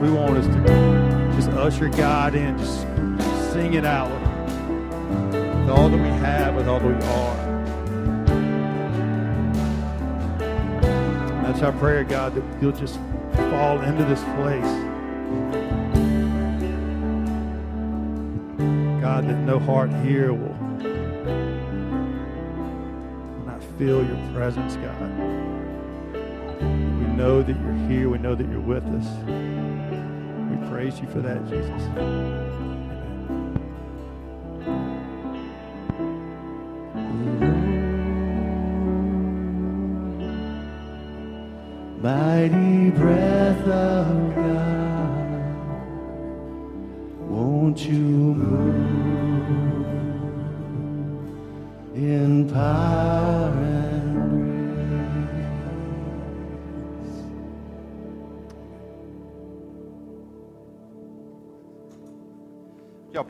We want us to just usher God in, just sing it out with all that we have, with all that we are. That's our prayer, God, that you'll just fall into this place. God, that no heart here will not feel your presence, God. We know that you're here. We know that you're with us. Praise you for that, Jesus.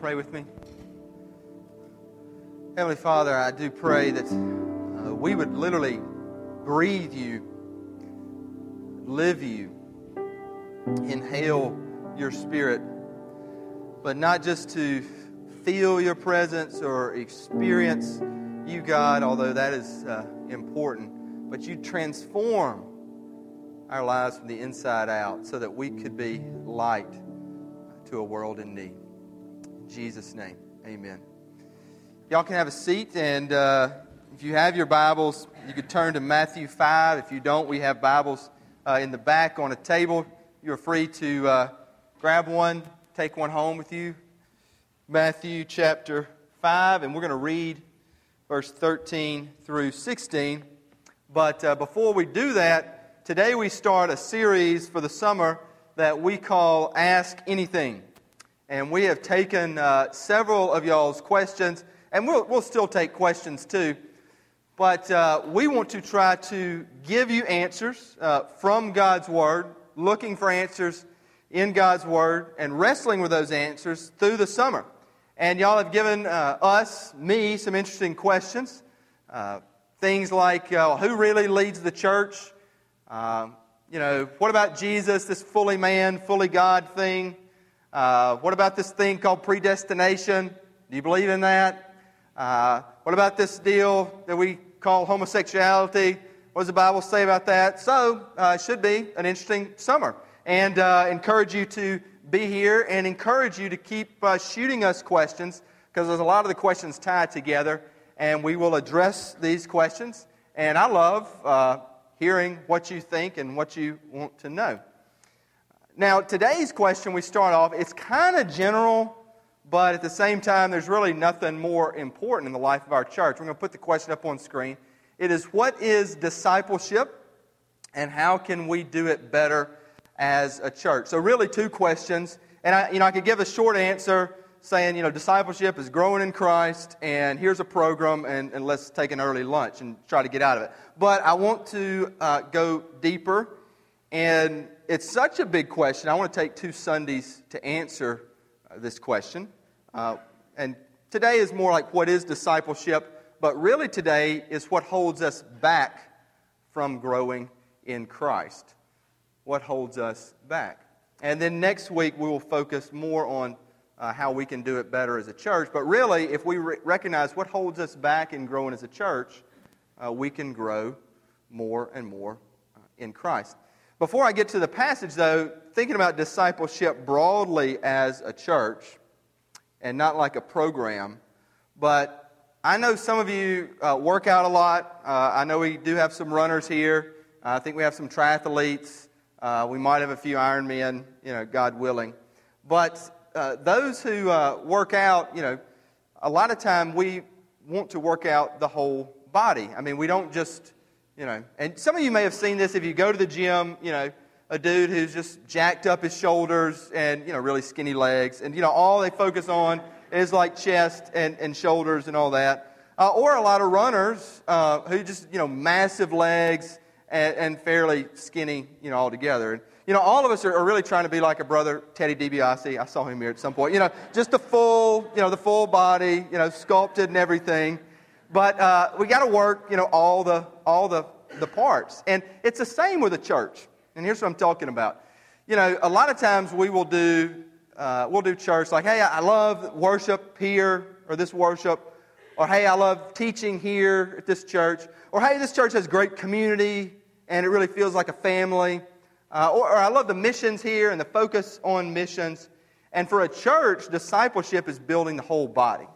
Pray with me. Heavenly Father, I do pray that uh, we would literally breathe you, live you, inhale your spirit, but not just to feel your presence or experience you, God, although that is uh, important, but you transform our lives from the inside out so that we could be light to a world in need. Jesus' name, amen. Y'all can have a seat, and uh, if you have your Bibles, you could turn to Matthew 5. If you don't, we have Bibles uh, in the back on a table. You're free to uh, grab one, take one home with you. Matthew chapter 5, and we're going to read verse 13 through 16. But uh, before we do that, today we start a series for the summer that we call Ask Anything. And we have taken uh, several of y'all's questions, and we'll, we'll still take questions too. But uh, we want to try to give you answers uh, from God's Word, looking for answers in God's Word, and wrestling with those answers through the summer. And y'all have given uh, us, me, some interesting questions. Uh, things like uh, who really leads the church? Um, you know, what about Jesus, this fully man, fully God thing? Uh, what about this thing called predestination? Do you believe in that? Uh, what about this deal that we call homosexuality? What does the Bible say about that? So, uh, it should be an interesting summer. And uh, encourage you to be here and encourage you to keep uh, shooting us questions because there's a lot of the questions tied together. And we will address these questions. And I love uh, hearing what you think and what you want to know. Now, today's question, we start off, it's kind of general, but at the same time, there's really nothing more important in the life of our church. We're going to put the question up on screen. It is what is discipleship and how can we do it better as a church? So, really, two questions. And I, you know, I could give a short answer saying, you know, discipleship is growing in Christ, and here's a program, and, and let's take an early lunch and try to get out of it. But I want to uh, go deeper, and it's such a big question. I want to take two Sundays to answer uh, this question. Uh, and today is more like what is discipleship, but really today is what holds us back from growing in Christ. What holds us back? And then next week we will focus more on uh, how we can do it better as a church. But really, if we re- recognize what holds us back in growing as a church, uh, we can grow more and more uh, in Christ. Before I get to the passage, though, thinking about discipleship broadly as a church and not like a program, but I know some of you uh, work out a lot. Uh, I know we do have some runners here. I think we have some triathletes. Uh, we might have a few Ironmen, you know, God willing. But uh, those who uh, work out, you know, a lot of time we want to work out the whole body. I mean, we don't just, you know, and some of you may have seen this if you go to the gym, you know, a dude who's just jacked up his shoulders and, you know, really skinny legs. And, you know, all they focus on is like chest and, and shoulders and all that. Uh, or a lot of runners uh, who just, you know, massive legs and, and fairly skinny, you know, altogether. You know, all of us are, are, really trying to be like a brother, Teddy DiBiase. I saw him here at some point. You know, just the full, you know, the full body, you know, sculpted and everything. But uh, we got to work, you know, all the all the the parts. And it's the same with the church. And here's what I'm talking about. you know, a lot of times we will do, uh, we'll do church like, hey, I love worship here or this worship, or hey, I love teaching here at this church, or hey, this church has great community and it really feels like a family, uh, or, or I love the missions here and the focus on missions. And for a church, discipleship is building the whole body.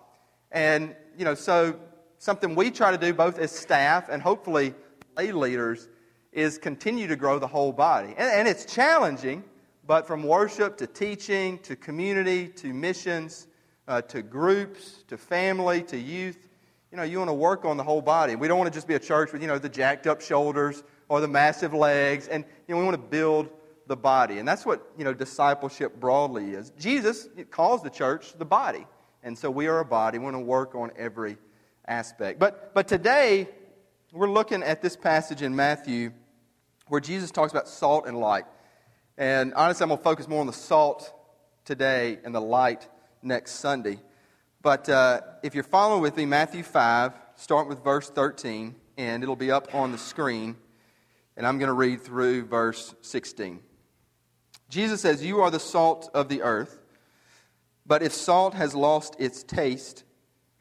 And, you know, so something we try to do both as staff and hopefully lay leaders is continue to grow the whole body. And, and it's challenging, but from worship to teaching to community to missions uh, to groups to family to youth, you know, you want to work on the whole body. We don't want to just be a church with, you know, the jacked up shoulders or the massive legs. And, you know, we want to build the body. And that's what, you know, discipleship broadly is. Jesus calls the church the body. And so we are a body. We want to work on every aspect. But, but today, we're looking at this passage in Matthew where Jesus talks about salt and light. And honestly, I'm going to focus more on the salt today and the light next Sunday. But uh, if you're following with me, Matthew 5, start with verse 13, and it'll be up on the screen. And I'm going to read through verse 16. Jesus says, You are the salt of the earth. But if salt has lost its taste,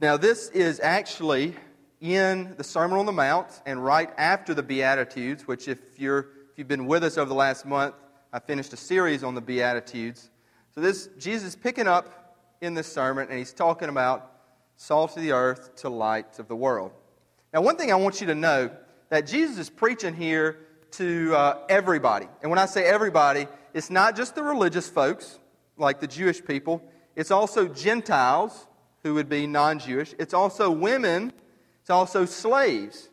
Now, this is actually in the Sermon on the Mount and right after the Beatitudes, which, if, you're, if you've been with us over the last month, I finished a series on the Beatitudes. So, this Jesus is picking up in this sermon, and he's talking about salt of the earth to light of the world. Now, one thing I want you to know that Jesus is preaching here to uh, everybody. And when I say everybody, it's not just the religious folks, like the Jewish people, it's also Gentiles who would be non Jewish. It's also women. It's also slaves.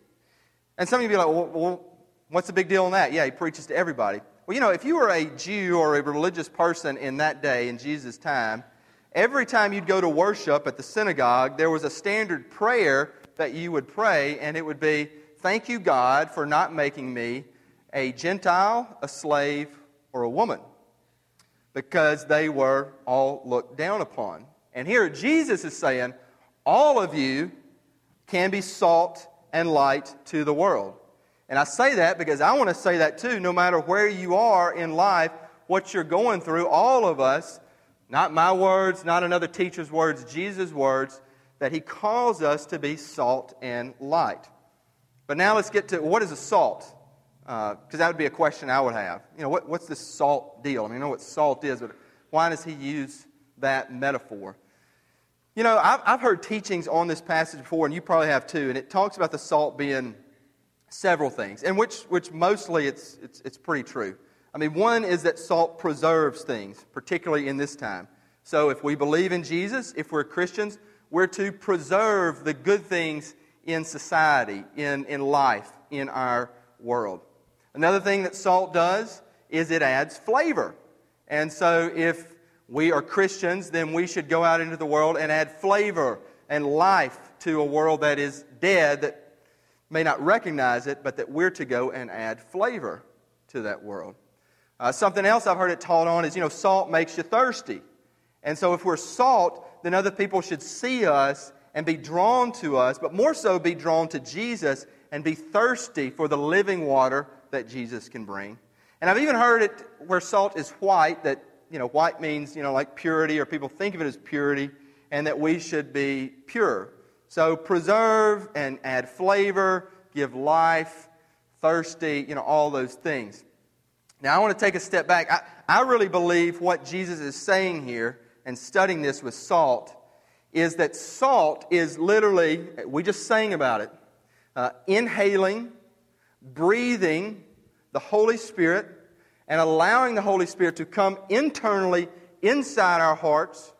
And some of you be like, well, well, what's the big deal in that? Yeah, he preaches to everybody. Well, you know, if you were a Jew or a religious person in that day, in Jesus' time, every time you'd go to worship at the synagogue, there was a standard prayer that you would pray, and it would be, Thank you, God, for not making me a Gentile, a slave, or a woman. Because they were all looked down upon. And here Jesus is saying, all of you can be salt and light to the world. And I say that because I want to say that too, no matter where you are in life, what you're going through, all of us, not my words, not another teacher's words, Jesus' words, that he calls us to be salt and light. But now let's get to what is a salt? Because uh, that would be a question I would have. You know, what, what's this salt deal? I mean, I know what salt is, but why does he use that metaphor? You know, I've, I've heard teachings on this passage before, and you probably have too, and it talks about the salt being several things, and which, which mostly it's, it's, it's pretty true. I mean, one is that salt preserves things, particularly in this time. So if we believe in Jesus, if we're Christians, we're to preserve the good things in society, in, in life, in our world. Another thing that salt does is it adds flavor. And so if we are Christians, then we should go out into the world and add flavor and life to a world that is dead, that may not recognize it, but that we're to go and add flavor to that world. Uh, something else I've heard it taught on is, you know, salt makes you thirsty. And so if we're salt, then other people should see us and be drawn to us, but more so be drawn to Jesus and be thirsty for the living water that Jesus can bring. And I've even heard it where salt is white, that you know, white means, you know, like purity, or people think of it as purity, and that we should be pure. So preserve and add flavor, give life, thirsty, you know, all those things. Now, I want to take a step back. I, I really believe what Jesus is saying here and studying this with salt is that salt is literally, we just sang about it, uh, inhaling, breathing the Holy Spirit and allowing the Holy Spirit to come internally inside our hearts,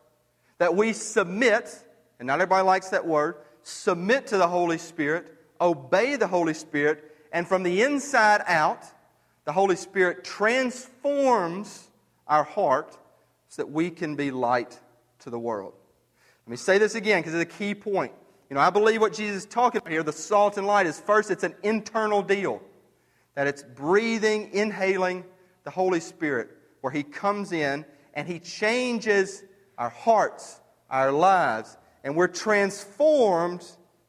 that we submit, and not everybody likes that word, submit to the Holy Spirit, obey the Holy Spirit, and from the inside out, the Holy Spirit transforms our heart so that we can be light to the world. Let me say this again because it's a key point. You know, I believe what Jesus is talking about here, the salt and light, is first, it's an internal deal. That it's breathing, inhaling the Holy Spirit, where He comes in and He changes our hearts, our lives, and we're transformed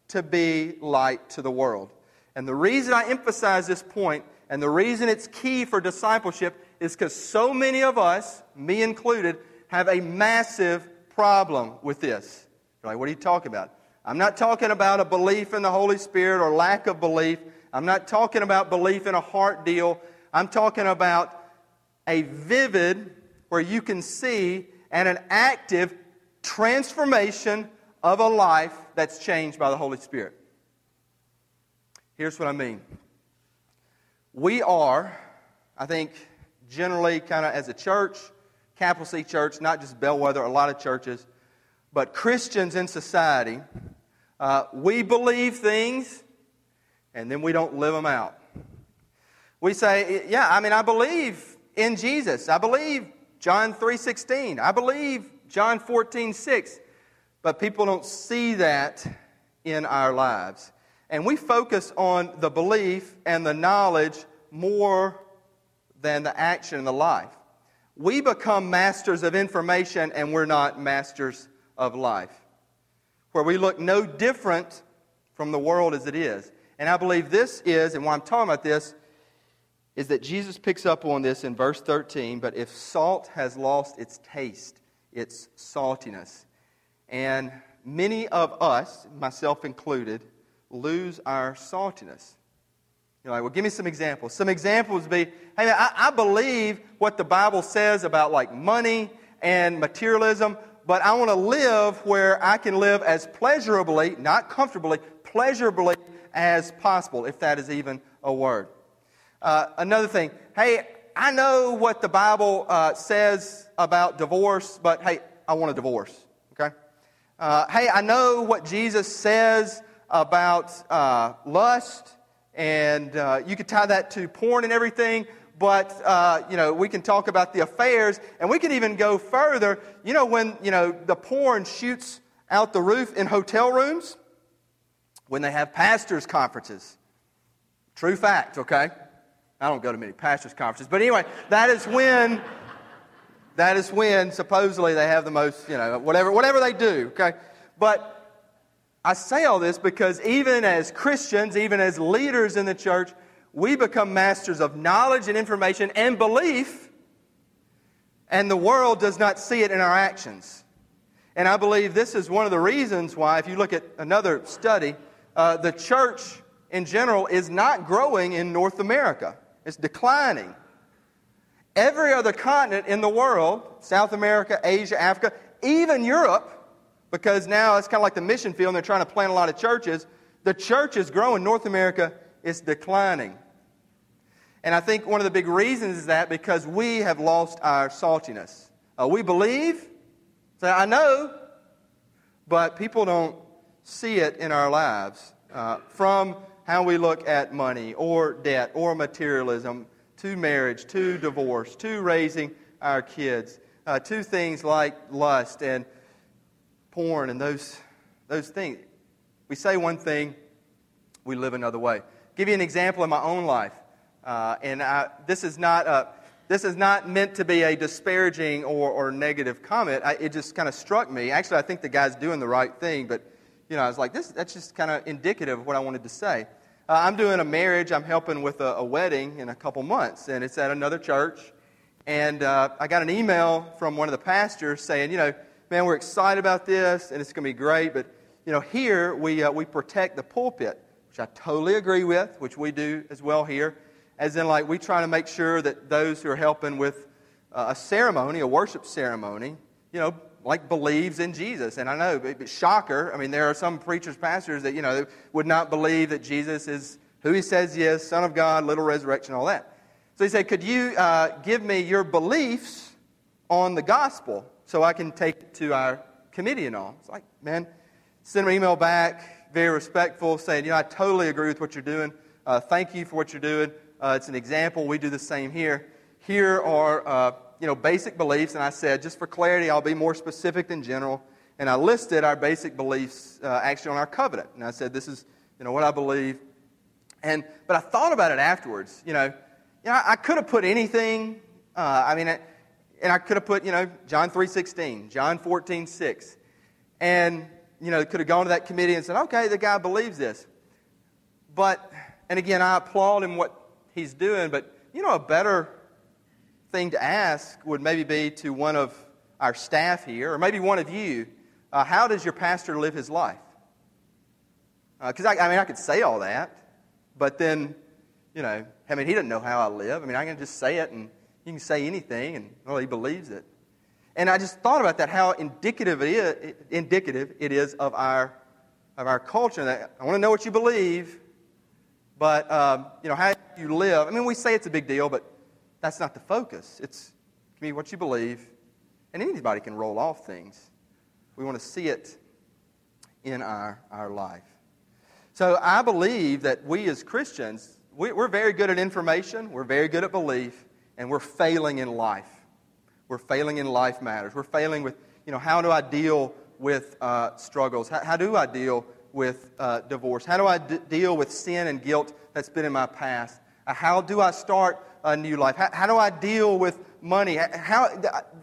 to be light to the world. And the reason I emphasize this point and the reason it's key for discipleship is because so many of us, me included, have a massive problem with this. You're like, what are you talking about? I'm not talking about a belief in the Holy Spirit or lack of belief. I'm not talking about belief in a heart deal. I'm talking about a vivid, where you can see, and an active transformation of a life that's changed by the Holy Spirit. Here's what I mean. We are, I think, generally kind of as a church, Capital C Church, not just Bellwether, a lot of churches, but Christians in society, uh, we believe things and then we don't live them out. We say, yeah, I mean, I believe in Jesus. I believe John 3.16. I believe John 14.6. But people don't see that in our lives. And we focus on the belief and the knowledge more than the action and the life. We become masters of information and we're not masters of life. Where we look no different from the world as it is. And I believe this is, and why I'm talking about this, is that Jesus picks up on this in verse 13. But if salt has lost its taste, its saltiness, and many of us, myself included, lose our saltiness. You're like, well, give me some examples. Some examples would be, hey, I, I believe what the Bible says about like money and materialism, but I want to live where I can live as pleasurably, not comfortably, pleasurably as possible, if that is even a word. Uh, another thing, hey, I know what the Bible uh, says about divorce, but hey, I want a divorce. Okay? Uh, hey, I know what Jesus says about uh, lust, and uh, you could tie that to porn and everything, but uh, you know we can talk about the affairs, and we can even go further. You know when you know the porn shoots out the roof in hotel rooms, when they have pastors' conferences. True fact, okay? I don't go to many pastors' conferences, but anyway, that is when that is when supposedly they have the most, you know, whatever whatever they do, okay? But I say all this because even as Christians, even as leaders in the church, we become masters of knowledge and information and belief, and the world does not see it in our actions. And I believe this is one of the reasons why, if you look at another study, uh, the church in general is not growing in North America, it's declining. Every other continent in the world, South America, Asia, Africa, even Europe, because now it's kind of like the mission field and they're trying to plant a lot of churches. The church is growing. North America is declining. And I think one of the big reasons is that because we have lost our saltiness. Uh, we believe, say, I know, but people don't see it in our lives. Uh, from how we look at money or debt or materialism to marriage to divorce to raising our kids uh, to things like lust and porn and those, those things. We say one thing, we live another way. give you an example in my own life. Uh, and I, this, is not a, this is not meant to be a disparaging or, or negative comment. I, it just kind of struck me. Actually, I think the guy's doing the right thing, but you know, I was like, this, that's just kind of indicative of what I wanted to say. Uh, I'm doing a marriage. I'm helping with a, a, wedding in a couple months, and it's at another church. And uh, I got an email from one of the pastors saying, you know, man, we're excited about this and it's going to be great. But, you know, here we, uh, we protect the pulpit, which I totally agree with, which we do as well here. As in, like, we try to make sure that those who are helping with uh, a ceremony, a worship ceremony, you know, like believes in Jesus. And I know, but shocker, I mean, there are some preachers, pastors that, you know, would not believe that Jesus is who he says he is, Son of God, little resurrection, all that. So he said, Could you uh, give me your beliefs on the gospel? so I can take it to our committee and all. It's like, man, send an email back, very respectful, saying, you know, I totally agree with what you're doing. Uh, thank you for what you're doing. Uh, it's an example. We do the same here. Here are uh, you know basic beliefs, and I said just for clarity, I'll be more specific than general. And I listed our basic beliefs uh, actually on our covenant, and I said this is you know what I believe. And but I thought about it afterwards. You know, you know I, could have put anything. Uh, I mean, and I could have put you know John three sixteen, John fourteen six, and you know could have gone to that committee and said, okay, the guy believes this. But and again, I applaud him what he's doing. But you know, a better thing to ask would maybe be to one of our staff here, or maybe one of you, uh, how does your pastor live his life? Because uh, I, I, mean, I could say all that, but then, you know, I mean, he doesn't know how I live. I mean, I can just say it, and you can say anything, and well, he believes it. And I just thought about that, how indicative it is, indicative it is of our of our culture. That I want to know what you believe, but um, you know how you live. I mean, we say it's a big deal, but that's not the focus. It's me what you believe, and anybody can roll off things. We want to see it in our, our life. So I believe that we as Christians, we, we're very good at information, we're very good at belief, and we're failing in life. We're failing in life matters. We're failing with, you know, how do I deal with uh, struggles? How, how, do I deal with uh, divorce? How do I d- deal with sin and guilt that's been in my past? Uh, how do I start a new life? How, how do I deal with money? How,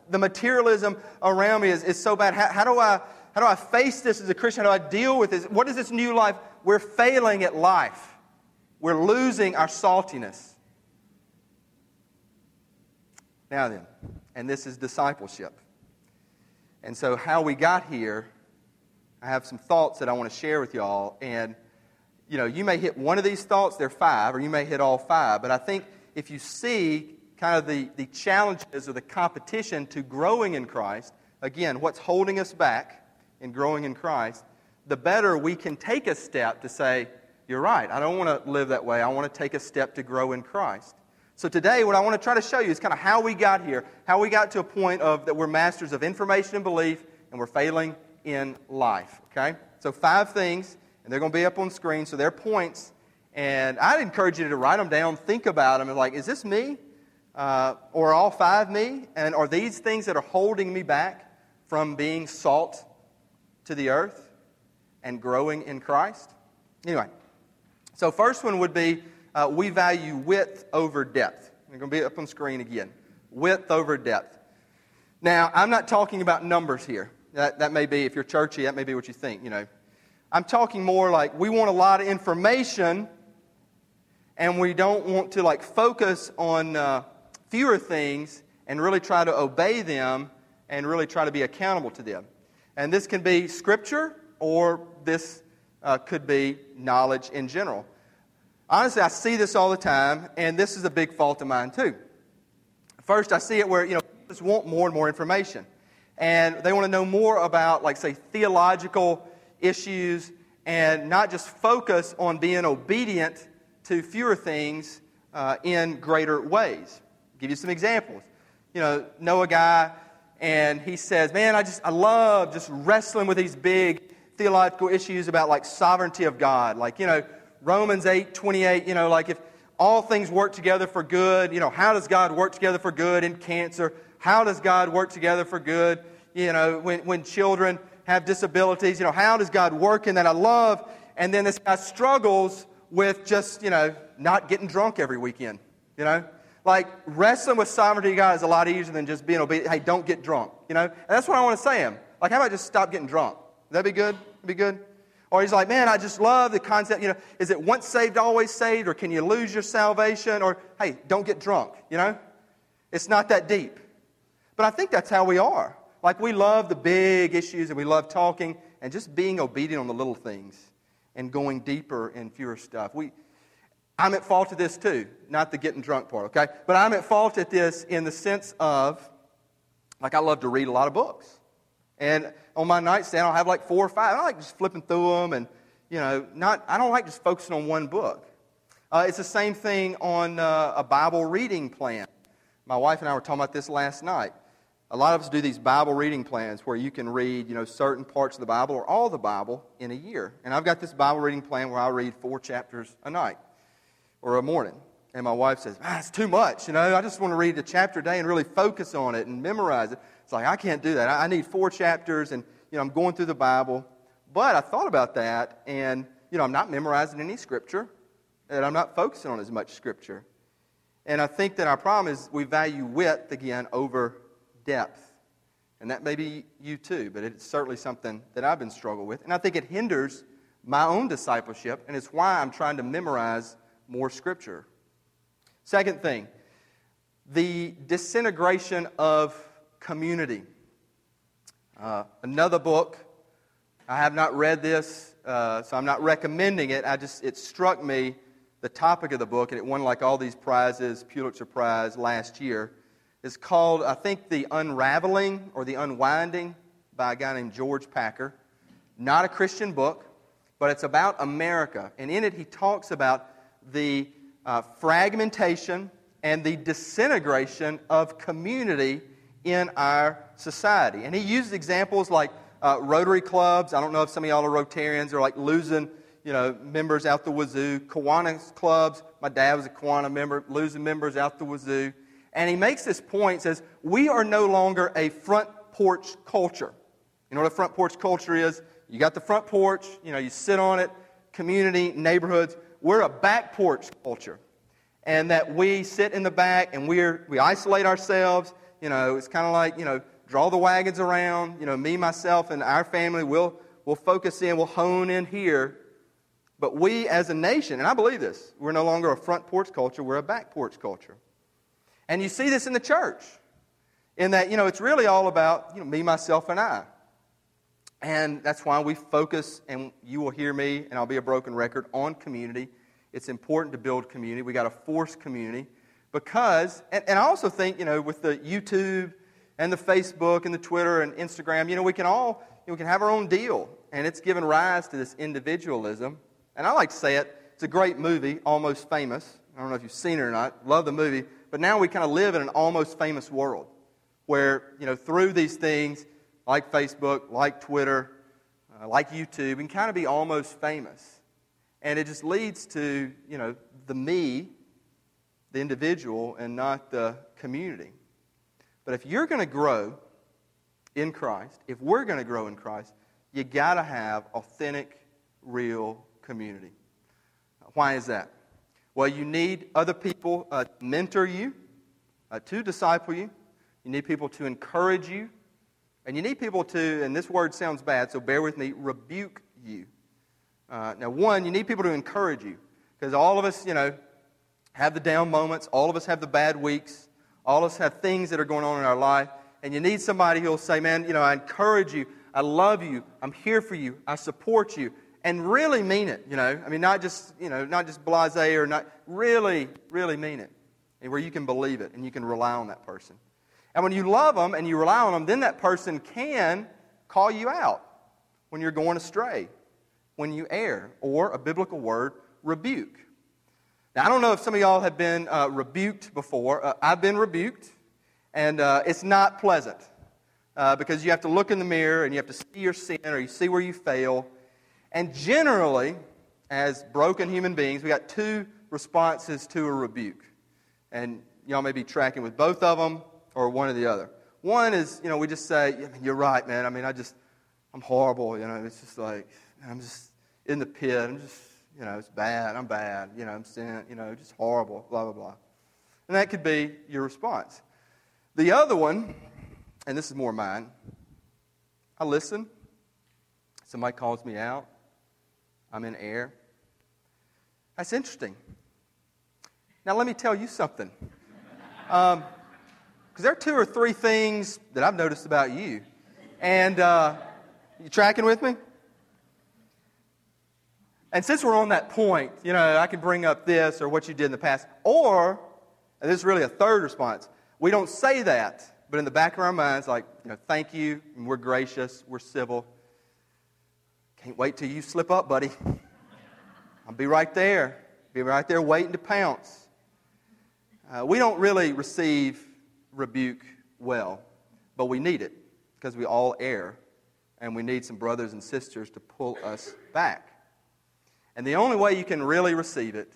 the materialism around me is, is so bad. How, how, do I, how do I face this as a Christian? How do I deal with this? What is this new life? We're failing at life. We're losing our saltiness. Now then, and this is discipleship. And so, how we got here, I have some thoughts that I want to share with y'all. And, you know, you may hit one of these thoughts, they're five, or you may hit all five. But I think if you see kind of the, the challenges or the competition to growing in Christ, again, what's holding us back in growing in Christ, the better we can take a step to say, You're right, I don't want to live that way. I want to take a step to grow in Christ. So today, what I want to try to show you is kind of how we got here, how we got to a point of that we're masters of information and belief, and we're failing in life. Okay? So five things, and they're going to be up on screen. So they're points, and I'd encourage you to write them down, think about them, and like, is this me? Uh, or all five me? And are these things that are holding me back from being salt to the earth and growing in Christ? Anyway, so first one would be uh, we value width over depth. They're going to be up on screen again. Width over depth. Now, I'm not talking about numbers here. That, that may be, if you're churchy, that may be what you think, you know. I'm talking more like we want a lot of information and we don't want to like focus on uh, fewer things and really try to obey them and really try to be accountable to them. And this can be scripture or this uh, could be knowledge in general. Honestly, I see this all the time, and this is a big fault of mine too. First, I see it where, you know, people just want more and more information. And they want to know more about, like, say, theological issues and not just focus on being obedient to fewer things uh, in greater ways. I'll give you some examples. You know, know a guy, and he says, Man, I just, I love just wrestling with these big theological issues about, like, sovereignty of God. Like, you know, Romans 8 28, you know, like if all things work together for good, you know, how does God work together for good in cancer? How does God work together for good, you know, when, when children have disabilities? You know, how does God work in that? I love. And then this guy struggles with just, you know, not getting drunk every weekend, you know? Like, wrestling with sovereignty God is a lot easier than just being obedient. Hey, don't get drunk, you know? And that's what I want to say him. Like, how about just stop getting drunk? That'd that be good? That'd be good? Or he's like, man, I just love the concept. You know, is it once saved, always saved? Or can you lose your salvation? Or, hey, don't get drunk, you know? It's not that deep. But I think that's how we are. Like, we love the big issues and we love talking and just being obedient on the little things and going deeper in fewer stuff. We, I'm at fault at this too, not the getting drunk part, okay? But I'm at fault at this in the sense of, like, I love to read a lot of books. And on my nightstand, I'll have like four or five. I like just flipping through them and, you know, not, I don't like just focusing on one book. Uh, it's the same thing on uh, a Bible reading plan. My wife and I were talking about this last night. A lot of us do these Bible reading plans where you can read, you know, certain parts of the Bible or all the Bible in a year. And I've got this Bible reading plan where I read four chapters a night or a morning. and my wife says, ah, it's too much. You know, I just want to read a chapter a day and really focus on it and memorize it. It's like, I can't do that. I, need four chapters, and, you know, I'm going through the Bible. But I thought about that, and, you know, I'm not memorizing any scripture, and I'm not focusing on as much scripture. And I think that our problem is we value width, again, over depth. And that may be you too, but it's certainly something that I've been struggling with. And I think it hinders my own discipleship, and it's why I'm trying to memorize more scripture. Second thing, the disintegration of community. Uh, another book. I have not read this, uh, so I'm not recommending it. I just it struck me the topic of the book, and it won like all these prizes, Pulitzer Prize last year. Is called I think the Unraveling or the Unwinding by a guy named George Packer. Not a Christian book, but it's about America, and in it he talks about the uh, fragmentation and the disintegration of community in our society. And he used examples like uh, Rotary clubs. I don't know if some of y'all are Rotarians or like losing, you know, members out the wazoo. Kiwanis clubs. My dad was a Kiwanis member, losing members out the wazoo. And he makes this point, says, we are no longer a front porch culture. You know what a front porch culture is? You got the front porch, you know, you sit on it, community, neighborhoods. We're a back porch culture. And that we sit in the back and we're, we isolate ourselves you know, it's kind of like, you know, draw the wagons around. You know, me, myself, and our family, we'll, we'll focus in, we'll hone in here. But we as a nation, and I believe this, we're no longer a front porch culture, we're a back porch culture. And you see this in the church, in that, you know, it's really all about, you know, me, myself, and I. And that's why we focus, and you will hear me, and I'll be a broken record, on community. It's important to build community. We got to force community because, and, and I also think, you know, with the YouTube and the Facebook and the Twitter and Instagram, you know, we can all, you know, we can have our own deal. And it's given rise to this individualism. And I like to say it, it's a great movie, Almost Famous. I don't know if you've seen it or not. Love the movie. But now we kind of live in an almost famous world where, you know, through these things like Facebook, like Twitter, uh, like YouTube, we can kind of be almost famous. And it just leads to, you know, the me the individual and not the community. But if you're going to grow in Christ, if we're going to grow in Christ, you got to have authentic, real community. Why is that? Well, you need other people uh, to mentor you, uh, to disciple you. You need people to encourage you. And you need people to, and this word sounds bad, so bear with me, rebuke you. Uh, now, one, you need people to encourage you. Because all of us, you know, have the down moments. All of us have the bad weeks. All of us have things that are going on in our life. And you need somebody who will say, Man, you know, I encourage you. I love you. I'm here for you. I support you. And really mean it, you know. I mean, not just, you know, not just blase or not, really, really mean it. And where you can believe it and you can rely on that person. And when you love them and you rely on them, then that person can call you out when you're going astray, when you err, or a biblical word, rebuke. Now, I don't know if some of y'all have been uh, rebuked before. Uh, I've been rebuked, and uh, it's not pleasant uh, because you have to look in the mirror and you have to see your sin or you see where you fail. And generally, as broken human beings, we got two responses to a rebuke. And y'all may be tracking with both of them or one or the other. One is, you know, we just say, You're right, man. I mean, I just, I'm horrible. You know, it's just like, I'm just in the pit. I'm just you know, it's bad, I'm bad, you know, I'm sin, you know, just horrible, blah, blah, blah. And that could be your response. The other one, and this is more mine, I listen. Somebody calls me out. I'm in air. That's interesting. Now, let me tell you something. Because um, there are two or three things that I've noticed about you. And uh, you tracking with me? And since we're on that point, you know, I can bring up this or what you did in the past. Or, and this is really a third response, we don't say that, but in the back of our minds, like, you know, thank you, and we're gracious, we're civil. Can't wait till you slip up, buddy. I'll be right there. Be right there waiting to pounce. Uh, we don't really receive rebuke well, but we need it because we all err, and we need some brothers and sisters to pull us back. And the only way you can really receive it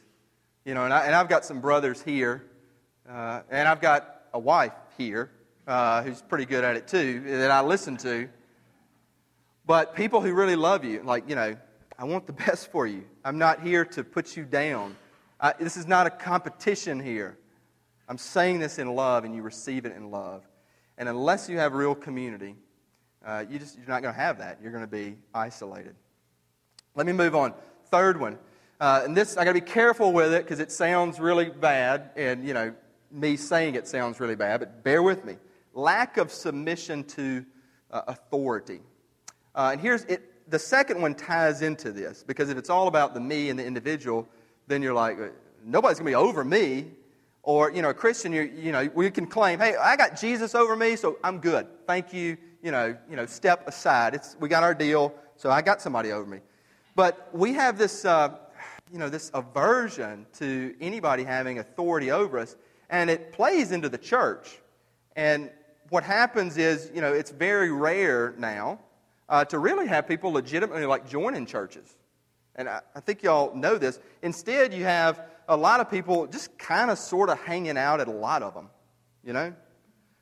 You know, and, I, and I've got some brothers here, uh, and I've got a wife here uh, who's pretty good at it too, that I listen to. But people who really love you, like, you know, I want the best for you. I'm not here to put you down. Uh, this is not a competition here. I'm saying this in love, and you receive it in love. And unless you have real community, uh, you just, you're not going to have that. You're going to be isolated. Let me move on. Third one. Uh, and this, I got to be careful with it because it sounds really bad, and, you know, me saying it sounds really bad, but bear with me. Lack of submission to uh, authority. Uh, and here's it. The second one ties into this because if it's all about the me and the individual, then you're like, nobody's going to be over me. Or, you know, a Christian, you you know, we can claim, hey, I got Jesus over me, so I'm good. Thank you. You know, you know, step aside. It's, we got our deal, so I got somebody over me. But we have this, uh, you know, this aversion to anybody having authority over us, and it plays into the church. And what happens is, you know, it's very rare now uh, to really have people legitimately like joining churches. And I, I think y'all know this. Instead, you have a lot of people just kind of sort of hanging out at a lot of them, you know?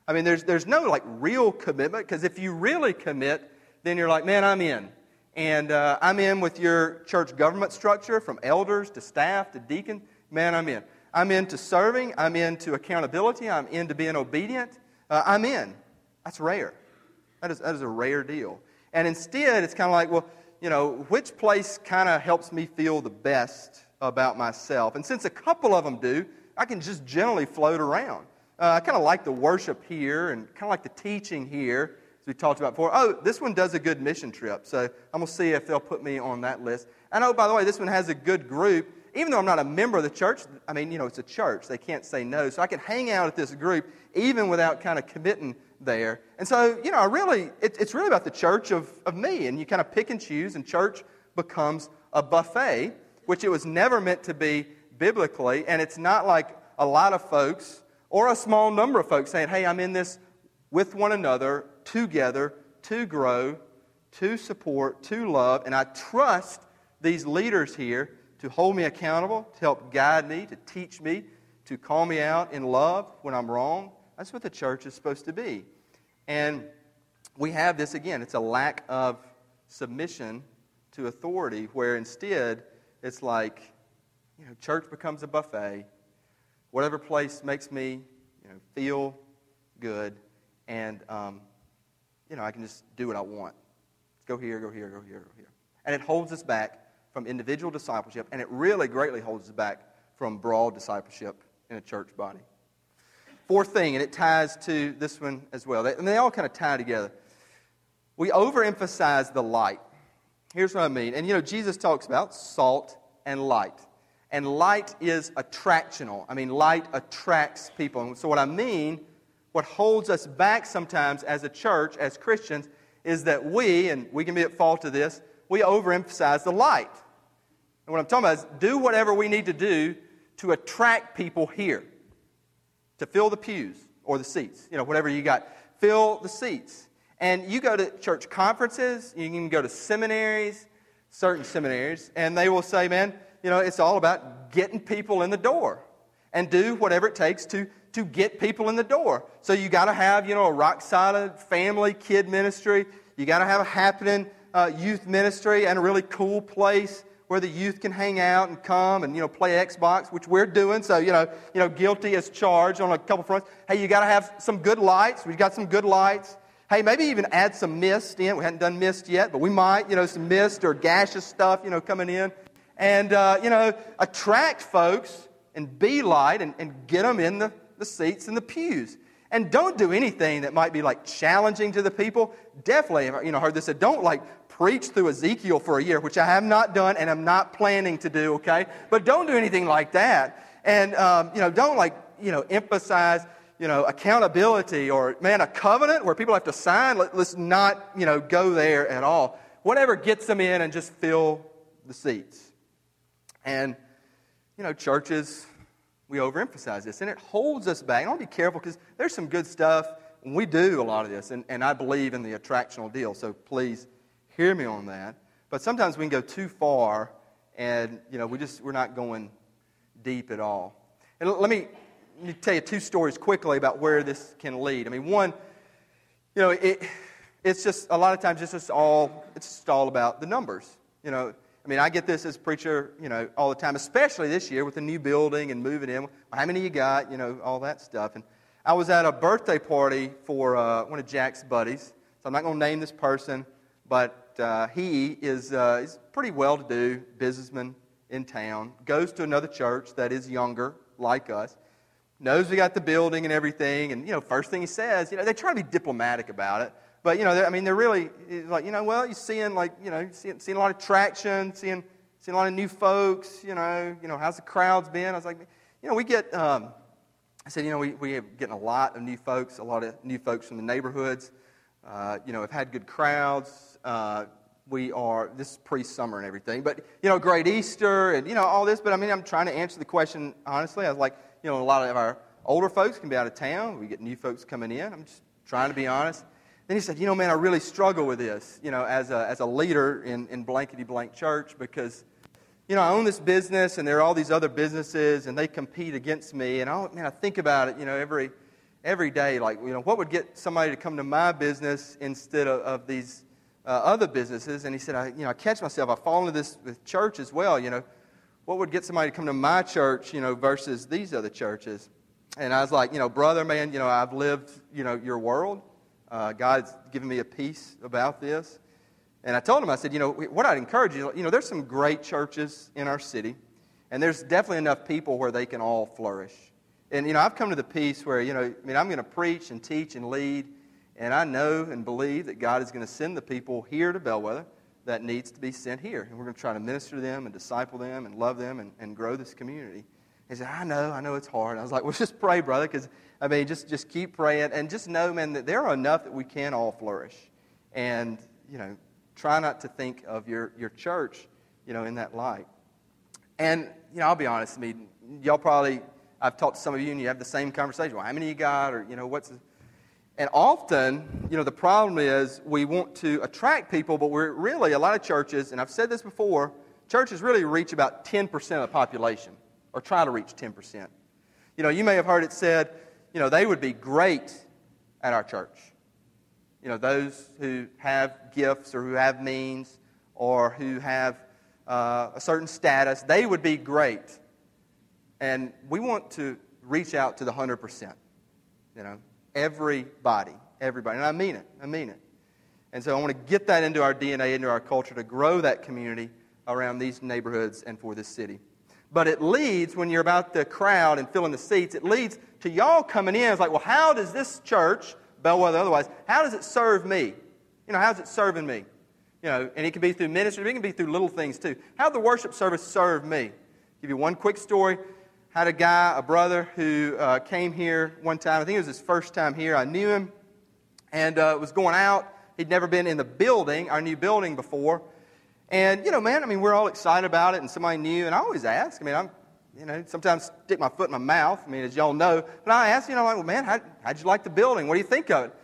I mean, there's, there's no like real commitment because if you really commit, then you're like, man, I'm in. And uh, I'm in with your church government structure from elders to staff to deacon. Man, I'm in. I'm into serving. I'm into accountability. I'm into being obedient. Uh, I'm in. That's rare. That is, that is a rare deal. And instead, it's kind of like, well, you know, which place kind of helps me feel the best about myself? And since a couple of them do, I can just generally float around. Uh, I kind of like the worship here and kind of like the teaching here, as we talked about before. Oh, this one does a good mission trip, so I'm going to see if they'll put me on that list. And oh, by the way, this one has a good group. Even though I'm not a member of the church, I mean, you know, it's a church. They can't say no. So I can hang out at this group even without kind of committing there. And so, you know, I really, it, it's really about the church of, of me. And you kind of pick and choose, and church becomes a buffet, which it was never meant to be biblically. And it's not like a lot of folks or a small number of folks saying, hey, I'm in this with one another, together, to grow, to support, to love. And I trust these leaders here to hold me accountable, to help guide me, to teach me, to call me out in love when I'm wrong. That's what the church is supposed to be. And we have this again, it's a lack of submission to authority, where instead it's like, you know, church becomes a buffet. Whatever place makes me, you know, feel good, and um, you know, I can just do what I want. Go here, go here, go here, go here. And it holds us back from individual discipleship, and it really greatly holds us back from broad discipleship in a church body. Fourth thing, and it ties to this one as well, and they all kind of tie together. We overemphasize the light. Here's what I mean. And you know, Jesus talks about salt and light. And light is attractional. I mean, light attracts people. And so, what I mean, what holds us back sometimes as a church, as Christians, is that we, and we can be at fault of this, we overemphasize the light. And what I'm talking about is do whatever we need to do to attract people here to fill the pews or the seats, you know, whatever you got. Fill the seats. And you go to church conferences, you can go to seminaries, certain seminaries, and they will say, man, you know, it's all about getting people in the door and do whatever it takes to, to get people in the door. So you got to have, you know, a rock solid family kid ministry. You got to have a happening uh, youth ministry and a really cool place where the youth can hang out and come and you know play Xbox, which we're doing. So you know, you know, guilty as charged on a couple fronts. Hey, you got to have some good lights. We've got some good lights. Hey, maybe even add some mist in. We hadn't done mist yet, but we might. You know, some mist or gaseous stuff. You know, coming in, and uh, you know, attract folks and be light and, and get them in the, the seats and the pews. And don't do anything that might be like challenging to the people. Definitely, you know, heard this said, don't like preach through Ezekiel for a year, which I have not done and I'm not planning to do, okay? But don't do anything like that. And, um, you know, don't like, you know, emphasize, you know, accountability or, man, a covenant where people have to sign. Let, us not, you know, go there at all. Whatever gets them in and just fill the seats. And, you know, churches, we overemphasize this and it holds us back. And I want to be careful because there's some good stuff. We do a lot of this, and, and I believe in the attractional deal, so please hear me on that. But sometimes we can go too far, and you know, we just we're not going deep at all. And let me, let me tell you two stories quickly about where this can lead. I mean, one, you know, it, it's just a lot of times it's just all it's just all about the numbers. You know, I mean, I get this as preacher, you know, all the time, especially this year with the new building and moving in. How many you got? You know, all that stuff. And I was at a birthday party for uh, one of Jack's buddies. So I'm not going to name this person, but uh, he is uh, he's pretty well-to-do businessman in town. Goes to another church that is younger, like us. Knows we got the building and everything. And you know, first thing he says, you know, they try to be diplomatic about it. But, you know, I mean, they're really like, you know, well, you're seeing, like, you know, seeing, seeing a lot of traction, seeing, seeing a lot of new folks, you know, you know, how's the crowds been? I was like, you know, we get, um, I said, you know, we, we are getting a lot of new folks, a lot of new folks from the neighborhoods. Uh, you know, have had good crowds. Uh, we are, this is pre summer and everything, but, you know, great Easter and, you know, all this. But I mean, I'm trying to answer the question honestly. I was like, you know, a lot of our older folks can be out of town. We get new folks coming in. I'm just trying to be honest. Then he said, You know, man, I really struggle with this, you know, as a, as a leader in, in blankety blank church because, you know, I own this business and there are all these other businesses and they compete against me. And I, man, I think about it, you know, every, every day. Like, you know, what would get somebody to come to my business instead of, of these uh, other businesses? And he said, I, you know, I catch myself. I fall into this with church as well, you know. What would get somebody to come to my church, you know, versus these other churches? And I was like, you know, brother, man, you know, I've lived, you know, your world. Uh, God's given me a peace about this. And I told him, I said, you know, what I'd encourage you, you know, there's some great churches in our city, and there's definitely enough people where they can all flourish. And, you know, I've come to the peace where, you know, I mean, I'm going to preach and teach and lead, and I know and believe that God is going to send the people here to Bellwether that needs to be sent here. And we're going to try to minister to them and disciple them and love them and, and grow this community. He said, I know, I know it's hard. I was like, well, just pray, brother, because I mean, just, just keep praying and just know, man, that there are enough that we can all flourish. And, you know, try not to think of your, your church, you know, in that light. And, you know, I'll be honest, I mean, y'all probably, I've talked to some of you and you have the same conversation. Well, how many you got? Or, you know, what's. And often, you know, the problem is we want to attract people, but we're really, a lot of churches, and I've said this before, churches really reach about 10% of the population, or try to reach 10%. You know, you may have heard it said, you know, they would be great at our church. You know, those who have gifts or who have means or who have uh, a certain status, they would be great. And we want to reach out to the 100%. You know, everybody, everybody. And I mean it. I mean it. And so I want to get that into our DNA, into our culture, to grow that community around these neighborhoods and for this city. But it leads, when you're about the crowd and filling the seats, it leads to y'all coming in. It's like, well, how does this church, Bellwether otherwise, how does it serve me? You know, how's it serving me? You know, and it can be through ministry, it can be through little things too. How the worship service serve me? give you one quick story. Had a guy, a brother, who uh, came here one time. I think it was his first time here. I knew him and uh, was going out. He'd never been in the building, our new building, before. And, you know, man, I mean, we're all excited about it, and somebody new, and I always ask. I mean, I'm, you know, sometimes stick my foot in my mouth. I mean, as y'all know. But I ask, you know, like, well, man, how, how'd you like the building? What do you think of it?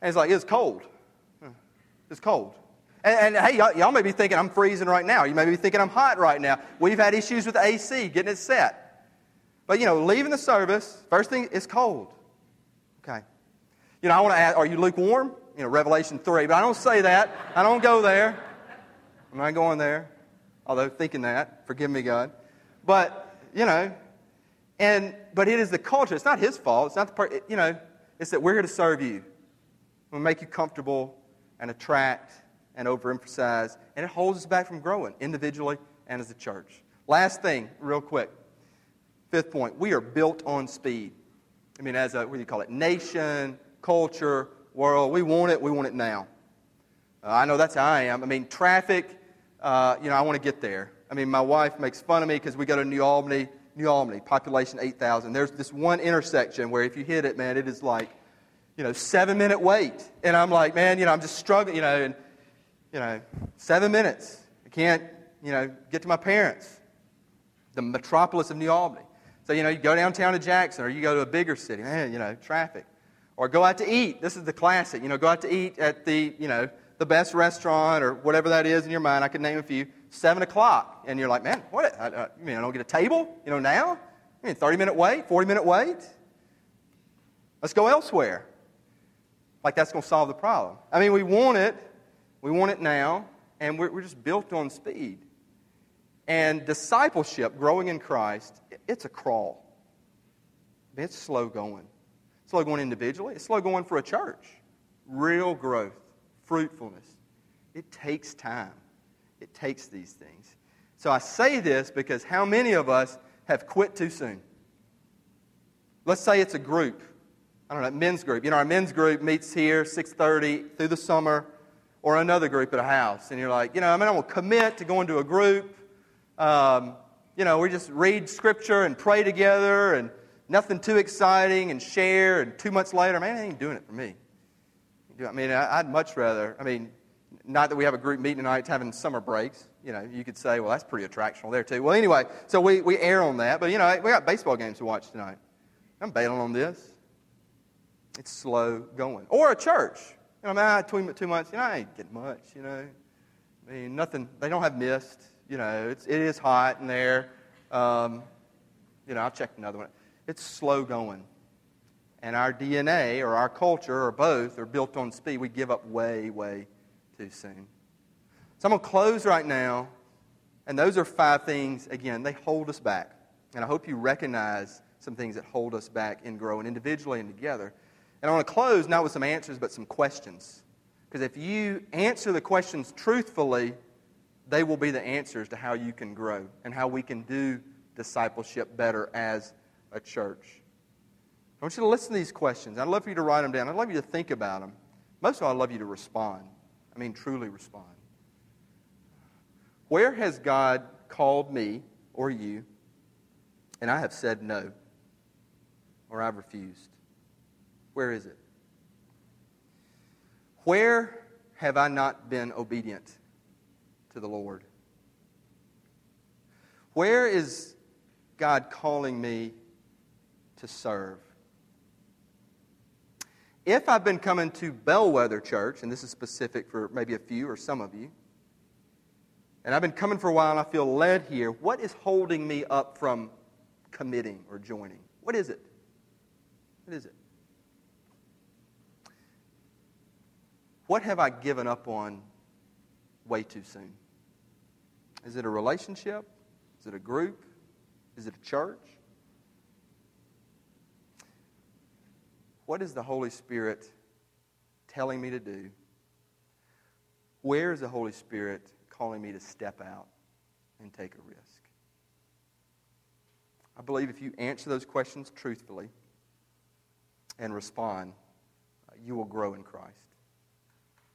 And he's like, it's cold. It's cold. And, and hey, y'all, y'all, may be thinking I'm freezing right now. You may be thinking I'm hot right now. We've had issues with AC, getting it set. But, you know, leaving the service, first thing, it's cold. Okay. You know, I want to ask, are you lukewarm? You know, Revelation 3. But I don't say that. I don't go there. I'm not going there, although thinking that. Forgive me, God. But, you know, and, but it is the culture. It's not his fault. It's not the part, you know, it's that we're here to serve you. We'll make you comfortable and attract and overemphasize, and it holds us back from growing individually and as a church. Last thing, real quick. Fifth point, we are built on speed. I mean, as a, what do you call it, nation, culture, world, we want it, we want it now. Uh, I know that's how I am. I mean, traffic uh, you know, I want to get there. I mean, my wife makes fun of me because we go to New Albany, New Albany, population 8,000. There's this one intersection where if you hit it, man, it is like, you know, seven minute wait. And I'm like, man, you know, I'm just struggling, you know, and, you know, seven minutes. I can't, you know, get to my parents, the metropolis of New Albany. So, you know, you go downtown to Jackson or you go to a bigger city, man, you know, traffic. Or go out to eat. This is the classic. You know, go out to eat at the, you know, the best restaurant or whatever that is in your mind. I could name a few. 7 o'clock. And you're like, man, what? I, I, you mean I don't get a table, you know, now? I mean, 30 minute wait, 40 minute wait? Let's go elsewhere. Like that's going to solve the problem. I mean, we want it. We want it now. And we're, we're just built on speed. And discipleship, growing in Christ, it's a crawl. It's slow going. slow going individually. It's slow going for a church. Real growth, fruitfulness. It takes time. It takes these things. So I say this because how many of us have quit too soon? Let's say it's a group. I don't know, men's group. You know, our men's group meets here 6:30 through the summer, or another group at a house, and you're like, you know, I mean, I will commit to going to a group. Um, you know, we just read scripture and pray together, and nothing too exciting, and share, and two months later, man, I ain't doing it for me. I mean, I'd much rather. I mean, not that we have a group meeting tonight it's having summer breaks. You know, you could say, well, that's pretty attractional there too. Well, anyway, so we, we err on that. But, you know, we got baseball games to watch tonight. I'm bailing on this. It's slow going. Or a church. You know, man, between two months, you know, I ain't getting much, you know. I mean, nothing. They don't have mist. You know, it's, it is hot in there. Um, you know, I've checked another one. It's slow going. And our DNA or our culture or both are built on speed. We give up way, way too soon. So I'm going to close right now. And those are five things, again, they hold us back. And I hope you recognize some things that hold us back in growing individually and together. And I want to close not with some answers, but some questions. Because if you answer the questions truthfully, they will be the answers to how you can grow and how we can do discipleship better as a church. I want you to listen to these questions. I'd love for you to write them down. I'd love you to think about them. Most of all, I'd love you to respond. I mean, truly respond. Where has God called me or you, and I have said no, or I've refused? Where is it? Where have I not been obedient to the Lord? Where is God calling me to serve? If I've been coming to Bellwether Church, and this is specific for maybe a few or some of you, and I've been coming for a while and I feel led here, what is holding me up from committing or joining? What is it? What is it? What have I given up on way too soon? Is it a relationship? Is it a group? Is it a church? What is the Holy Spirit telling me to do? Where is the Holy Spirit calling me to step out and take a risk? I believe if you answer those questions truthfully and respond, uh, you will grow in Christ.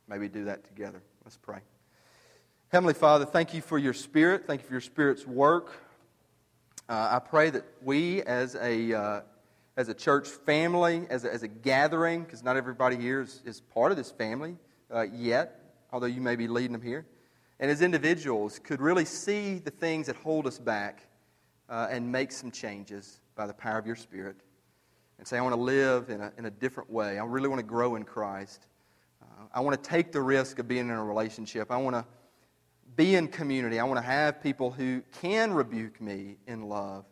Maybe do that together. Let's pray. Heavenly Father, thank you for your Spirit. Thank you for your Spirit's work. Uh, I pray that we, as a uh, as a church family, as a, as a gathering, because not everybody here is, is part of this family uh, yet, although you may be leading them here, and as individuals, could really see the things that hold us back uh, and make some changes by the power of your Spirit. And say, I want to live in a, in a different way. I really want to grow in Christ. Uh, I want to take the risk of being in a relationship. I want to be in community. I want to have people who can rebuke me in love.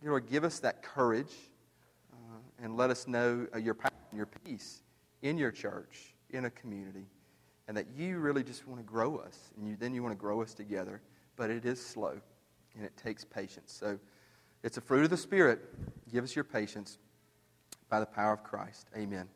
Dear Lord, give us that courage uh, and let us know uh, your power and your peace in your church, in a community, and that you really just want to grow us. And you, then you want to grow us together. But it is slow, and it takes patience. So it's a fruit of the Spirit. Give us your patience by the power of Christ. Amen.